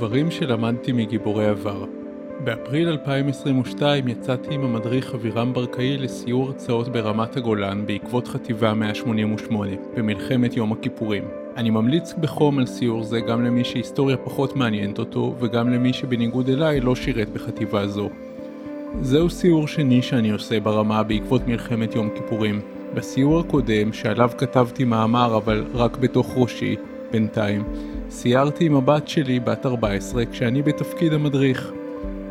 דברים שלמדתי מגיבורי עבר. באפריל 2022 יצאתי עם המדריך אבירם ברקאי לסיור הרצאות ברמת הגולן בעקבות חטיבה 188 במלחמת יום הכיפורים. אני ממליץ בחום על סיור זה גם למי שהיסטוריה פחות מעניינת אותו וגם למי שבניגוד אליי לא שירת בחטיבה זו. זהו סיור שני שאני עושה ברמה בעקבות מלחמת יום כיפורים. בסיור הקודם, שעליו כתבתי מאמר אבל רק בתוך ראשי, בינתיים, סיירתי עם הבת שלי בת 14 כשאני בתפקיד המדריך.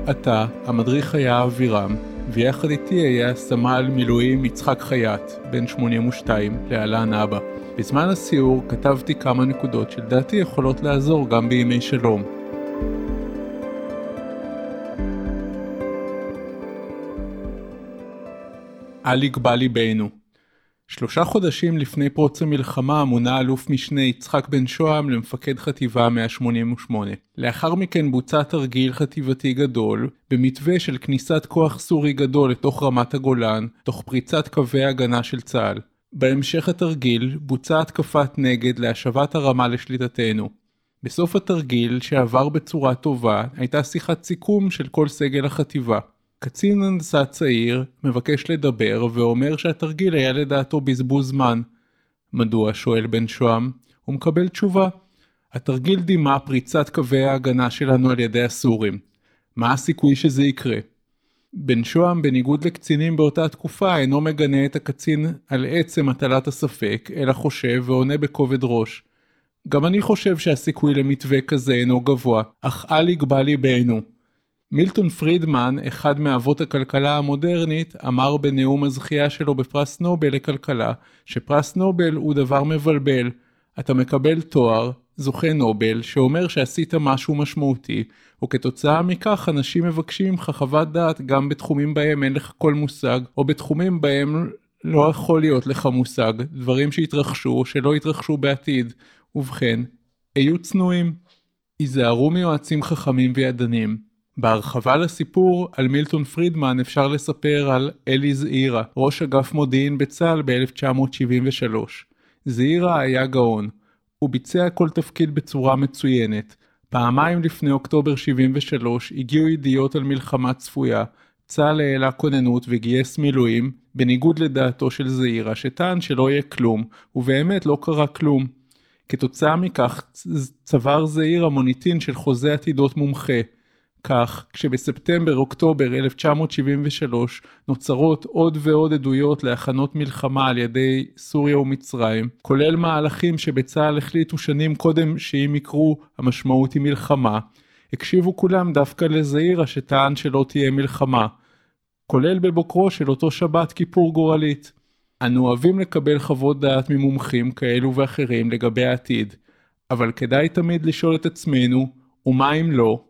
עתה, המדריך היה אבירם, ויחד איתי היה סמל מילואים יצחק חייט, בן 82, להלן אבא. בזמן הסיור כתבתי כמה נקודות שלדעתי יכולות לעזור גם בימי שלום. אל יגבה ליבנו שלושה חודשים לפני פרוץ המלחמה מונה אלוף משנה יצחק בן שוהם למפקד חטיבה 188. לאחר מכן בוצע תרגיל חטיבתי גדול, במתווה של כניסת כוח סורי גדול לתוך רמת הגולן, תוך פריצת קווי הגנה של צה"ל. בהמשך התרגיל בוצעה התקפת נגד להשבת הרמה לשליטתנו. בסוף התרגיל, שעבר בצורה טובה, הייתה שיחת סיכום של כל סגל החטיבה. קצין הנדסה צעיר מבקש לדבר ואומר שהתרגיל היה לדעתו בזבוז זמן. מדוע? שואל בן שוהם. הוא מקבל תשובה. התרגיל דימה פריצת קווי ההגנה שלנו על ידי הסורים. מה הסיכוי שזה יקרה? בן שוהם, בניגוד לקצינים באותה תקופה, אינו מגנה את הקצין על עצם הטלת הספק, אלא חושב ועונה בכובד ראש. גם אני חושב שהסיכוי למתווה כזה אינו גבוה, אך אל יגבה ליבנו. מילטון פרידמן, אחד מאבות הכלכלה המודרנית, אמר בנאום הזכייה שלו בפרס נובל לכלכלה, שפרס נובל הוא דבר מבלבל. אתה מקבל תואר, זוכה נובל, שאומר שעשית משהו משמעותי, וכתוצאה מכך אנשים מבקשים ממך חוות דעת גם בתחומים בהם אין לך כל מושג, או בתחומים בהם לא יכול להיות לך מושג, דברים שהתרחשו או שלא התרחשו בעתיד. ובכן, היו צנועים. היזהרו מיועצים חכמים וידנים. בהרחבה לסיפור על מילטון פרידמן אפשר לספר על אלי זעירה, ראש אגף מודיעין בצה"ל ב-1973. זעירה היה גאון. הוא ביצע כל תפקיד בצורה מצוינת. פעמיים לפני אוקטובר 73 הגיעו ידיעות על מלחמה צפויה, צה"ל העלה כוננות וגייס מילואים, בניגוד לדעתו של זעירה, שטען שלא יהיה כלום, ובאמת לא קרה כלום. כתוצאה מכך צבר זעירה מוניטין של חוזה עתידות מומחה, כך, כשבספטמבר-אוקטובר 1973 נוצרות עוד ועוד עדויות להכנות מלחמה על ידי סוריה ומצרים, כולל מהלכים שבצה"ל החליטו שנים קודם שאם יקרו המשמעות היא מלחמה, הקשיבו כולם דווקא לזעירה שטען שלא תהיה מלחמה, כולל בבוקרו של אותו שבת כיפור גורלית. אנו אוהבים לקבל חוות דעת ממומחים כאלו ואחרים לגבי העתיד, אבל כדאי תמיד לשאול את עצמנו, ומה אם לא?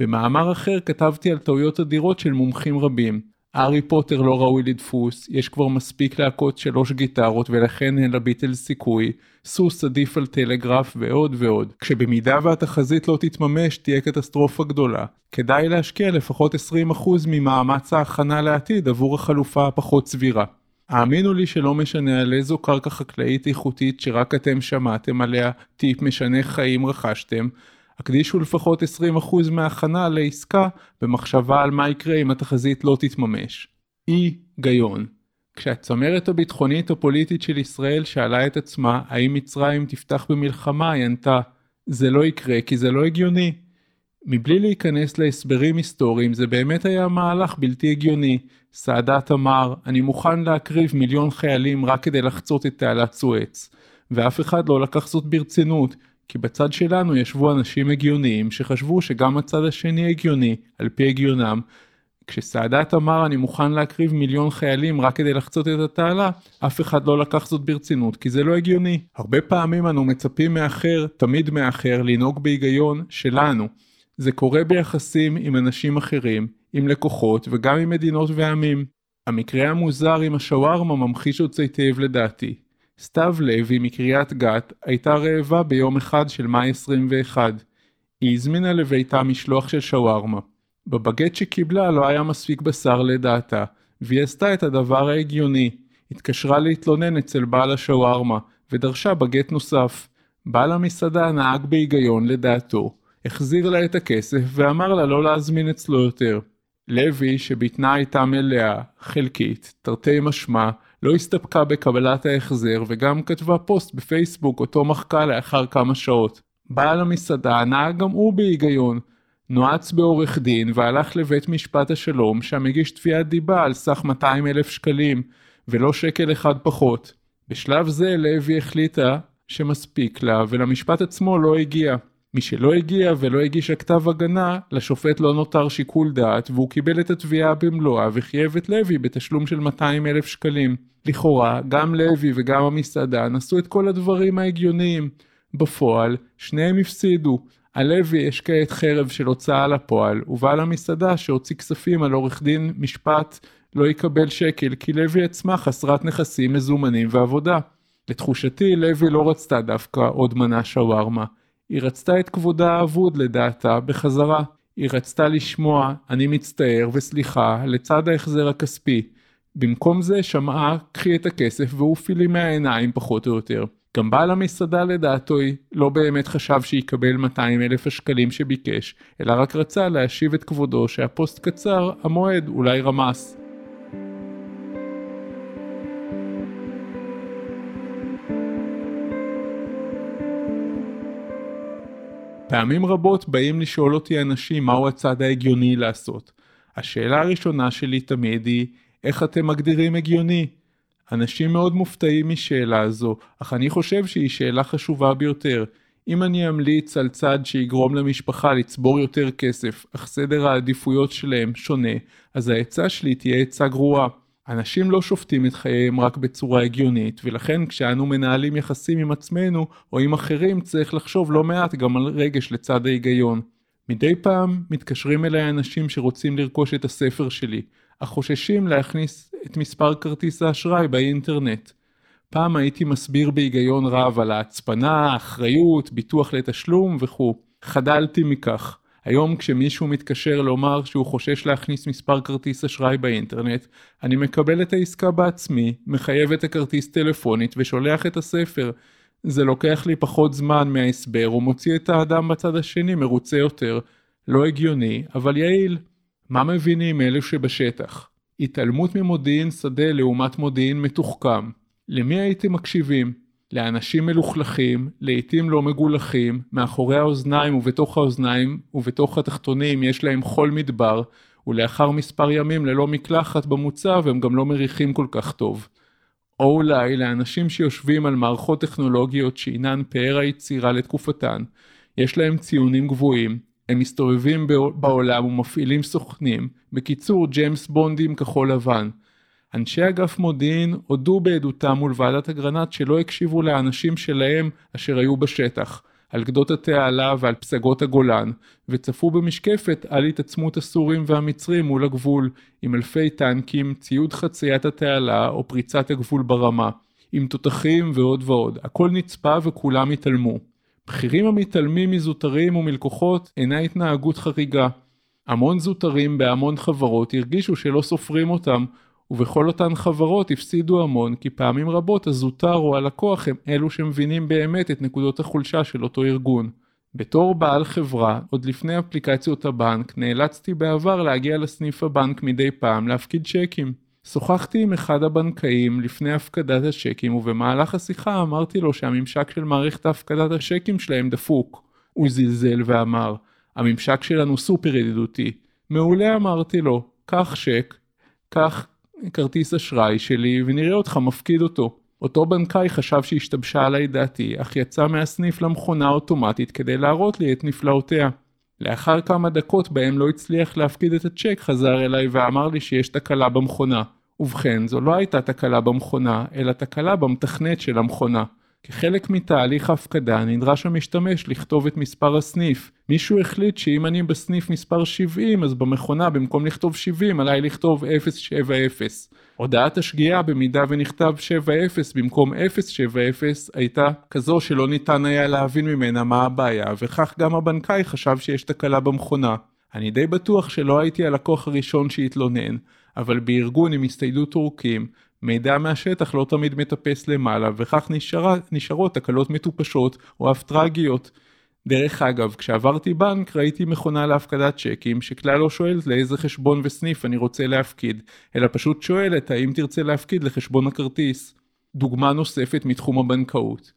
במאמר אחר כתבתי על טעויות אדירות של מומחים רבים. הארי פוטר לא ראוי לדפוס, יש כבר מספיק להכות שלוש גיטרות ולכן אין לביטלס סיכוי, סוס עדיף על טלגרף ועוד ועוד. כשבמידה והתחזית לא תתממש תהיה קטסטרופה גדולה. כדאי להשקיע לפחות 20% ממאמץ ההכנה לעתיד עבור החלופה הפחות סבירה. האמינו לי שלא משנה על איזו קרקע חקלאית איכותית שרק אתם שמעתם עליה טיפ משנה חיים רכשתם, הקדישו לפחות 20% מההכנה לעסקה במחשבה על מה יקרה אם התחזית לא תתממש. אי גיון. כשהצמרת הביטחונית הפוליטית של ישראל שאלה את עצמה האם מצרים תפתח במלחמה, היא ענתה, זה לא יקרה כי זה לא הגיוני. מבלי להיכנס להסברים היסטוריים, זה באמת היה מהלך בלתי הגיוני. סאדאת אמר, אני מוכן להקריב מיליון חיילים רק כדי לחצות את תעלת סואץ. ואף אחד לא לקח זאת ברצינות, כי בצד שלנו ישבו אנשים הגיוניים שחשבו שגם הצד השני הגיוני, על פי הגיונם. כשסאדאת אמר אני מוכן להקריב מיליון חיילים רק כדי לחצות את התעלה, אף אחד לא לקח זאת ברצינות, כי זה לא הגיוני. הרבה פעמים אנו מצפים מאחר, תמיד מאחר, לנהוג בהיגיון שלנו. זה קורה ביחסים עם אנשים אחרים, עם לקוחות וגם עם מדינות ועמים. המקרה המוזר עם השווארמה ממחיש זאת היטב לדעתי. סתיו לוי מקריית גת הייתה רעבה ביום אחד של מאי 21. היא הזמינה לביתה משלוח של שווארמה. בבגט שקיבלה לא היה מספיק בשר לדעתה, והיא עשתה את הדבר ההגיוני. התקשרה להתלונן אצל בעל השווארמה, ודרשה בגט נוסף. בעל המסעדה נהג בהיגיון לדעתו. החזיר לה את הכסף ואמר לה לא להזמין אצלו יותר. לוי, שבטנה הייתה מלאה, חלקית, תרתי משמע, לא הסתפקה בקבלת ההחזר וגם כתבה פוסט בפייסבוק אותו מחקה לאחר כמה שעות. בעל המסעדה נהג גם הוא בהיגיון. נועץ בעורך דין והלך לבית משפט השלום שם הגיש תביעת דיבה על סך 200 אלף שקלים ולא שקל אחד פחות. בשלב זה לוי החליטה שמספיק לה ולמשפט עצמו לא הגיע. מי שלא הגיע ולא הגיש הכתב הגנה, לשופט לא נותר שיקול דעת והוא קיבל את התביעה במלואה וחייב את לוי בתשלום של 200 אלף שקלים. לכאורה, גם לוי וגם המסעדה נשאו את כל הדברים ההגיוניים. בפועל, שניהם הפסידו. הלוי יש כעת חרב של הוצאה לפועל, ובעל המסעדה שהוציא כספים על עורך דין משפט לא יקבל שקל, כי לוי עצמה חסרת נכסים מזומנים ועבודה. לתחושתי, לוי לא רצתה דווקא עוד מנה שווארמה. היא רצתה את כבודה האבוד לדעתה בחזרה. היא רצתה לשמוע אני מצטער וסליחה לצד ההחזר הכספי. במקום זה שמעה קחי את הכסף והופי לי מהעיניים פחות או יותר. גם בעל המסעדה לדעתו היא לא באמת חשב שיקבל 200 אלף השקלים שביקש, אלא רק רצה להשיב את כבודו שהפוסט קצר, המועד אולי רמס. פעמים רבות באים לשאול אותי אנשים מהו הצד ההגיוני לעשות. השאלה הראשונה שלי תמיד היא, איך אתם מגדירים הגיוני? אנשים מאוד מופתעים משאלה זו, אך אני חושב שהיא שאלה חשובה ביותר. אם אני אמליץ על צד שיגרום למשפחה לצבור יותר כסף, אך סדר העדיפויות שלהם שונה, אז העצה שלי תהיה עצה גרועה. אנשים לא שופטים את חייהם רק בצורה הגיונית, ולכן כשאנו מנהלים יחסים עם עצמנו או עם אחרים צריך לחשוב לא מעט גם על רגש לצד ההיגיון. מדי פעם מתקשרים אליי אנשים שרוצים לרכוש את הספר שלי, אך חוששים להכניס את מספר כרטיס האשראי באינטרנט. פעם הייתי מסביר בהיגיון רב על ההצפנה, אחריות, ביטוח לתשלום וכו'. חדלתי מכך. היום כשמישהו מתקשר לומר שהוא חושש להכניס מספר כרטיס אשראי באינטרנט, אני מקבל את העסקה בעצמי, מחייב את הכרטיס טלפונית ושולח את הספר. זה לוקח לי פחות זמן מההסבר ומוציא את האדם בצד השני מרוצה יותר. לא הגיוני, אבל יעיל. מה מבינים אלו שבשטח? התעלמות ממודיעין שדה לעומת מודיעין מתוחכם. למי הייתם מקשיבים? לאנשים מלוכלכים, לעתים לא מגולחים, מאחורי האוזניים ובתוך האוזניים ובתוך התחתונים יש להם חול מדבר, ולאחר מספר ימים ללא מקלחת במוצב הם גם לא מריחים כל כך טוב. או אולי לאנשים שיושבים על מערכות טכנולוגיות שהינן פאר היצירה לתקופתן, יש להם ציונים גבוהים, הם מסתובבים בעולם ומפעילים סוכנים, בקיצור ג'יימס בונדים כחול לבן. אנשי אגף מודיעין הודו בעדותם מול ועדת אגרנט שלא הקשיבו לאנשים שלהם אשר היו בשטח, על גדות התעלה ועל פסגות הגולן, וצפו במשקפת על התעצמות הסורים והמצרים מול הגבול, עם אלפי טנקים, ציוד חציית התעלה או פריצת הגבול ברמה, עם תותחים ועוד ועוד, הכל נצפה וכולם התעלמו. בכירים המתעלמים מזוטרים ומלקוחות אינה התנהגות חריגה. המון זוטרים בהמון חברות הרגישו שלא סופרים אותם, ובכל אותן חברות הפסידו המון כי פעמים רבות הזוטר או הלקוח הם אלו שמבינים באמת את נקודות החולשה של אותו ארגון. בתור בעל חברה, עוד לפני אפליקציות הבנק, נאלצתי בעבר להגיע לסניף הבנק מדי פעם להפקיד צ'קים. שוחחתי עם אחד הבנקאים לפני הפקדת הצ'קים ובמהלך השיחה אמרתי לו שהממשק של מערכת הפקדת הצ'קים שלהם דפוק. הוא זלזל ואמר, הממשק שלנו סופר ידידותי. מעולה אמרתי לו, קח צ'ק, קח כרטיס אשראי שלי ונראה אותך מפקיד אותו. אותו בנקאי חשב שהשתבשה עליי דעתי, אך יצא מהסניף למכונה האוטומטית כדי להראות לי את נפלאותיה. לאחר כמה דקות בהם לא הצליח להפקיד את הצ'ק חזר אליי ואמר לי שיש תקלה במכונה. ובכן, זו לא הייתה תקלה במכונה, אלא תקלה במתכנת של המכונה. כחלק מתהליך ההפקדה נדרש המשתמש לכתוב את מספר הסניף. מישהו החליט שאם אני בסניף מספר 70 אז במכונה במקום לכתוב 70 עליי לכתוב 070. הודעת השגיאה במידה ונכתב 70 במקום 070 הייתה כזו שלא ניתן היה להבין ממנה מה הבעיה וכך גם הבנקאי חשב שיש תקלה במכונה. אני די בטוח שלא הייתי הלקוח הראשון שהתלונן, אבל בארגון עם הסתיידות טורקים מידע מהשטח לא תמיד מטפס למעלה, וכך נשארה, נשארות תקלות מטופשות או אף טרגיות. דרך אגב, כשעברתי בנק ראיתי מכונה להפקדת צ'קים שכלל לא שואלת לאיזה חשבון וסניף אני רוצה להפקיד, אלא פשוט שואלת האם תרצה להפקיד לחשבון הכרטיס. דוגמה נוספת מתחום הבנקאות.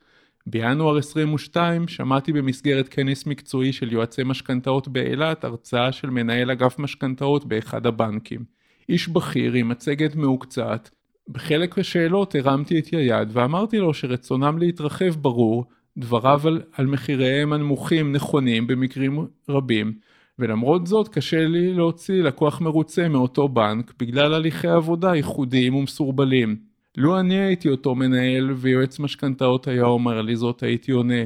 בינואר 22 שמעתי במסגרת כנס מקצועי של יועצי משכנתאות באילת הרצאה של מנהל אגף משכנתאות באחד הבנקים. איש בכיר עם מצגת מהוקצעת. בחלק השאלות הרמתי את היד ואמרתי לו שרצונם להתרחב ברור, דבריו על, על מחיריהם הנמוכים נכונים במקרים רבים, ולמרות זאת קשה לי להוציא לקוח מרוצה מאותו בנק בגלל הליכי עבודה ייחודיים ומסורבלים. לו אני הייתי אותו מנהל ויועץ משכנתאות היה אומר לי זאת הייתי עונה.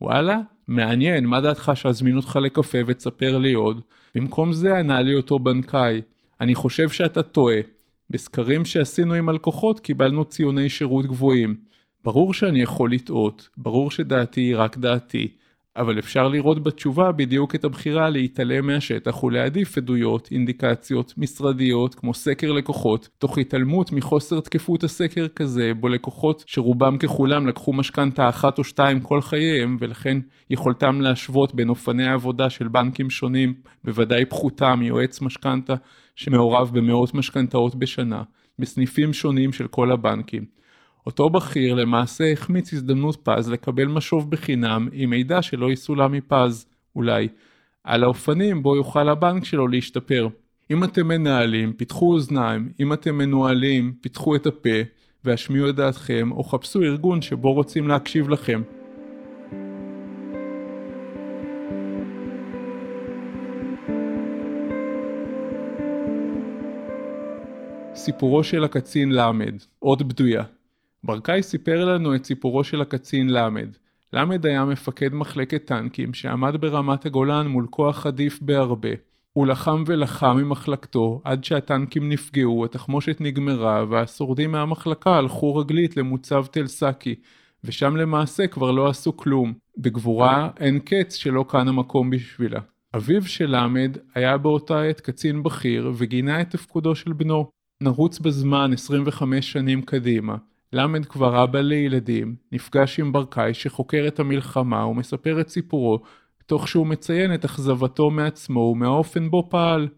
וואלה? מעניין מה דעתך שאזמין אותך לקפה ותספר לי עוד? במקום זה ענה לי אותו בנקאי אני חושב שאתה טועה בסקרים שעשינו עם הלקוחות קיבלנו ציוני שירות גבוהים. ברור שאני יכול לטעות ברור שדעתי היא רק דעתי אבל אפשר לראות בתשובה בדיוק את הבחירה להתעלם מהשטח ולהעדיף עדויות, אינדיקציות, משרדיות, כמו סקר לקוחות, תוך התעלמות מחוסר תקפות הסקר כזה, בו לקוחות שרובם ככולם לקחו משכנתה אחת או שתיים כל חייהם, ולכן יכולתם להשוות בין אופני העבודה של בנקים שונים, בוודאי פחותה מיועץ משכנתה שמעורב במאות משכנתאות בשנה, בסניפים שונים של כל הבנקים. אותו בכיר למעשה החמיץ הזדמנות פז לקבל משוב בחינם עם מידע שלא יסולא מפז, אולי, על האופנים בו יוכל הבנק שלו להשתפר. אם אתם מנהלים, פיתחו אוזניים, אם אתם מנוהלים, פיתחו את הפה, והשמיעו את דעתכם, או חפשו ארגון שבו רוצים להקשיב לכם. סיפורו של הקצין למד, עוד בדויה. ברקאי סיפר לנו את סיפורו של הקצין למד. למד היה מפקד מחלקת טנקים שעמד ברמת הגולן מול כוח עדיף בהרבה. הוא לחם ולחם עם מחלקתו עד שהטנקים נפגעו, התחמושת נגמרה והשורדים מהמחלקה הלכו רגלית למוצב תל סאקי, ושם למעשה כבר לא עשו כלום. בגבורה אין קץ שלא כאן המקום בשבילה. אביו של למד היה באותה עת קצין בכיר וגינה את תפקודו של בנו. נרוץ בזמן 25 שנים קדימה. למד כבר אבא לילדים, נפגש עם ברקאי שחוקר את המלחמה ומספר את סיפורו, תוך שהוא מציין את אכזבתו מעצמו ומהאופן בו פעל.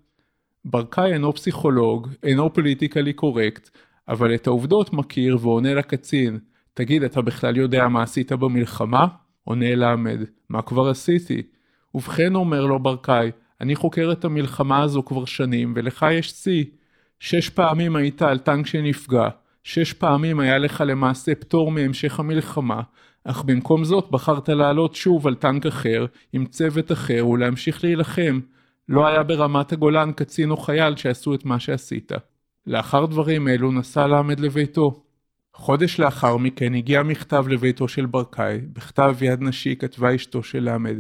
ברקאי אינו פסיכולוג, אינו פוליטיקלי קורקט, אבל את העובדות מכיר ועונה לקצין, תגיד, אתה בכלל יודע מה עשית במלחמה? עונה למד, מה כבר עשיתי? ובכן אומר לו ברקאי, אני חוקר את המלחמה הזו כבר שנים, ולך יש שיא. שש פעמים היית על טנק שנפגע, שש פעמים היה לך למעשה פטור מהמשך המלחמה, אך במקום זאת בחרת לעלות שוב על טנק אחר, עם צוות אחר ולהמשיך להילחם. לא היה ברמת הגולן קצין או חייל שעשו את מה שעשית. לאחר דברים אלו נסע לעמד לביתו. חודש לאחר מכן הגיע מכתב לביתו של ברקאי, בכתב יד נשי כתבה אשתו של לעמד.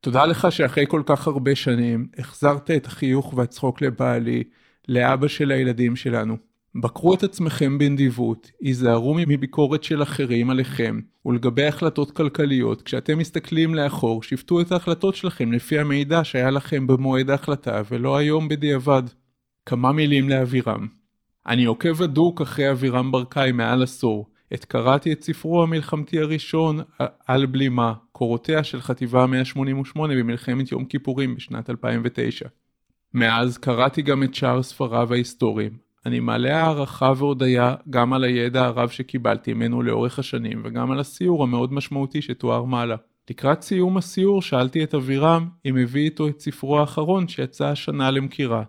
תודה לך שאחרי כל כך הרבה שנים החזרת את החיוך והצחוק לבעלי, לאבא של הילדים שלנו. בקרו את עצמכם בנדיבות, היזהרו מביקורת של אחרים עליכם ולגבי החלטות כלכליות, כשאתם מסתכלים לאחור, שפטו את ההחלטות שלכם לפי המידע שהיה לכם במועד ההחלטה ולא היום בדיעבד. כמה מילים לאבירם. אני עוקב הדוק אחרי אבירם ברקאי מעל עשור. עת קראתי את ספרו המלחמתי הראשון, על בלימה, קורותיה של חטיבה 188 במלחמת יום כיפורים בשנת 2009. מאז קראתי גם את שאר ספריו ההיסטוריים, אני מעלה הערכה והודיה גם על הידע הרב שקיבלתי ממנו לאורך השנים וגם על הסיור המאוד משמעותי שתואר מעלה. לקראת סיום הסיור שאלתי את אבירם אם הביא איתו את ספרו האחרון שיצא השנה למכירה.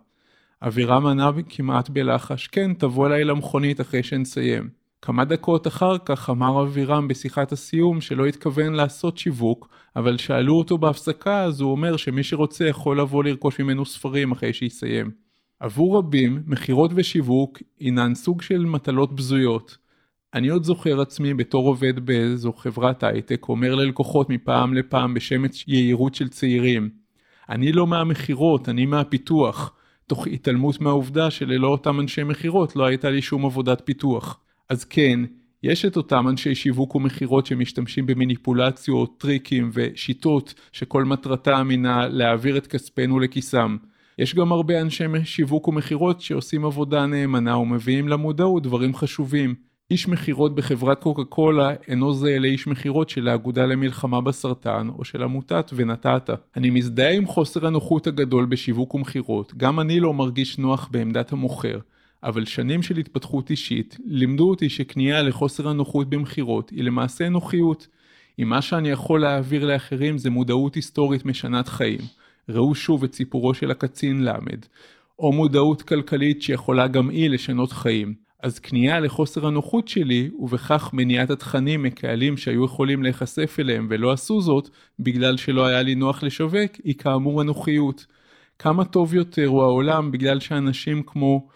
אבירם ענה כמעט בלחש, כן, תבוא אליי למכונית אחרי שנסיים. כמה דקות אחר כך אמר אבירם בשיחת הסיום שלא התכוון לעשות שיווק, אבל שאלו אותו בהפסקה אז הוא אומר שמי שרוצה יכול לבוא לרכוש ממנו ספרים אחרי שיסיים. עבור רבים, מכירות ושיווק הינן סוג של מטלות בזויות. אני עוד זוכר עצמי בתור עובד באיזו חברת הייטק אומר ללקוחות מפעם לפעם בשמץ יהירות של צעירים. אני לא מהמכירות, אני מהפיתוח. תוך התעלמות מהעובדה שללא אותם אנשי מכירות לא הייתה לי שום עבודת פיתוח. אז כן, יש את אותם אנשי שיווק ומכירות שמשתמשים במניפולציות, טריקים ושיטות שכל מטרתם הינה להעביר את כספנו לכיסם. יש גם הרבה אנשי שיווק ומכירות שעושים עבודה נאמנה ומביאים למודעות דברים חשובים. איש מכירות בחברת קוקה קולה אינו זהה לאיש מכירות של האגודה למלחמה בסרטן או של עמותת ונתת. אני מזדהה עם חוסר הנוחות הגדול בשיווק ומכירות, גם אני לא מרגיש נוח בעמדת המוכר, אבל שנים של התפתחות אישית לימדו אותי שכניעה לחוסר הנוחות במכירות היא למעשה נוחיות. אם מה שאני יכול להעביר לאחרים זה מודעות היסטורית משנת חיים, ראו שוב את סיפורו של הקצין למד, או מודעות כלכלית שיכולה גם היא לשנות חיים. אז כניעה לחוסר הנוחות שלי, ובכך מניעת התכנים מקהלים שהיו יכולים להיחשף אליהם ולא עשו זאת, בגלל שלא היה לי נוח לשווק, היא כאמור הנוחיות. כמה טוב יותר הוא העולם בגלל שאנשים כמו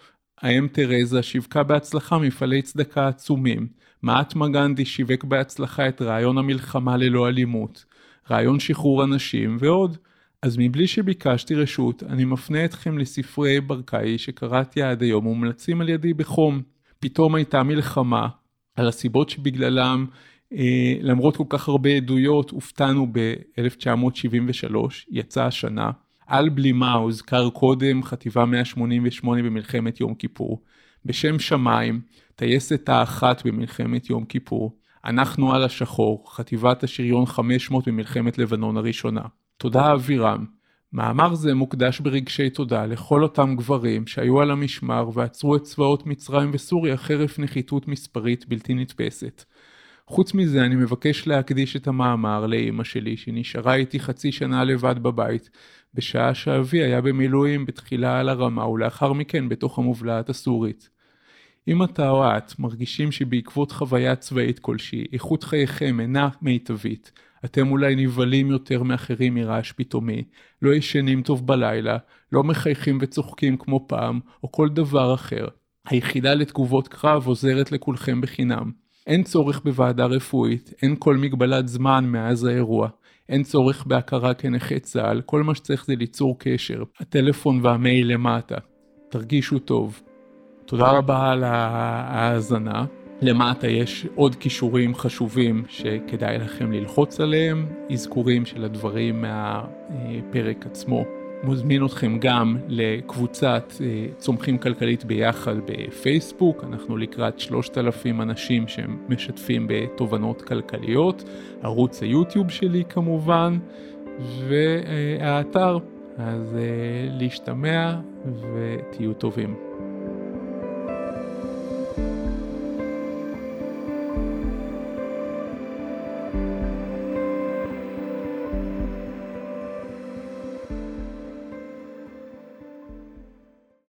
האם תרזה שיווקה בהצלחה מפעלי צדקה עצומים. מעטמה גנדי שיווק בהצלחה את רעיון המלחמה ללא אלימות, רעיון שחרור הנשים ועוד. אז מבלי שביקשתי רשות, אני מפנה אתכם לספרי ברקאי שקראתי עד היום ומומלצים על ידי בחום. פתאום הייתה מלחמה על הסיבות שבגללם, אה, למרות כל כך הרבה עדויות, הופתענו ב-1973, יצאה השנה. על בלימה הוזכר קודם חטיבה 188 במלחמת יום כיפור. בשם שמיים, טייסת האחת במלחמת יום כיפור. אנחנו על השחור, חטיבת השריון 500 במלחמת לבנון הראשונה. תודה אבירם. מאמר זה מוקדש ברגשי תודה לכל אותם גברים שהיו על המשמר ועצרו את צבאות מצרים וסוריה חרף נחיתות מספרית בלתי נתפסת. חוץ מזה אני מבקש להקדיש את המאמר לאימא שלי שנשארה איתי חצי שנה לבד בבית בשעה שאבי היה במילואים בתחילה על הרמה ולאחר מכן בתוך המובלעת הסורית. אם אתה או את מרגישים שבעקבות חוויה צבאית כלשהי איכות חייכם אינה מיטבית אתם אולי נבהלים יותר מאחרים מרעש פתאומי, לא ישנים טוב בלילה, לא מחייכים וצוחקים כמו פעם, או כל דבר אחר. היחידה לתגובות קרב עוזרת לכולכם בחינם. אין צורך בוועדה רפואית, אין כל מגבלת זמן מאז האירוע. אין צורך בהכרה כנכי צה"ל, כל מה שצריך זה ליצור קשר. הטלפון והמייל למטה. תרגישו טוב. תודה רבה על ההאזנה. למטה יש עוד כישורים חשובים שכדאי לכם ללחוץ עליהם, אזכורים של הדברים מהפרק עצמו. מוזמין אתכם גם לקבוצת אה, צומחים כלכלית ביחד בפייסבוק, אנחנו לקראת 3,000 אנשים שמשתפים בתובנות כלכליות, ערוץ היוטיוב שלי כמובן, והאתר, אז אה, להשתמע ותהיו טובים.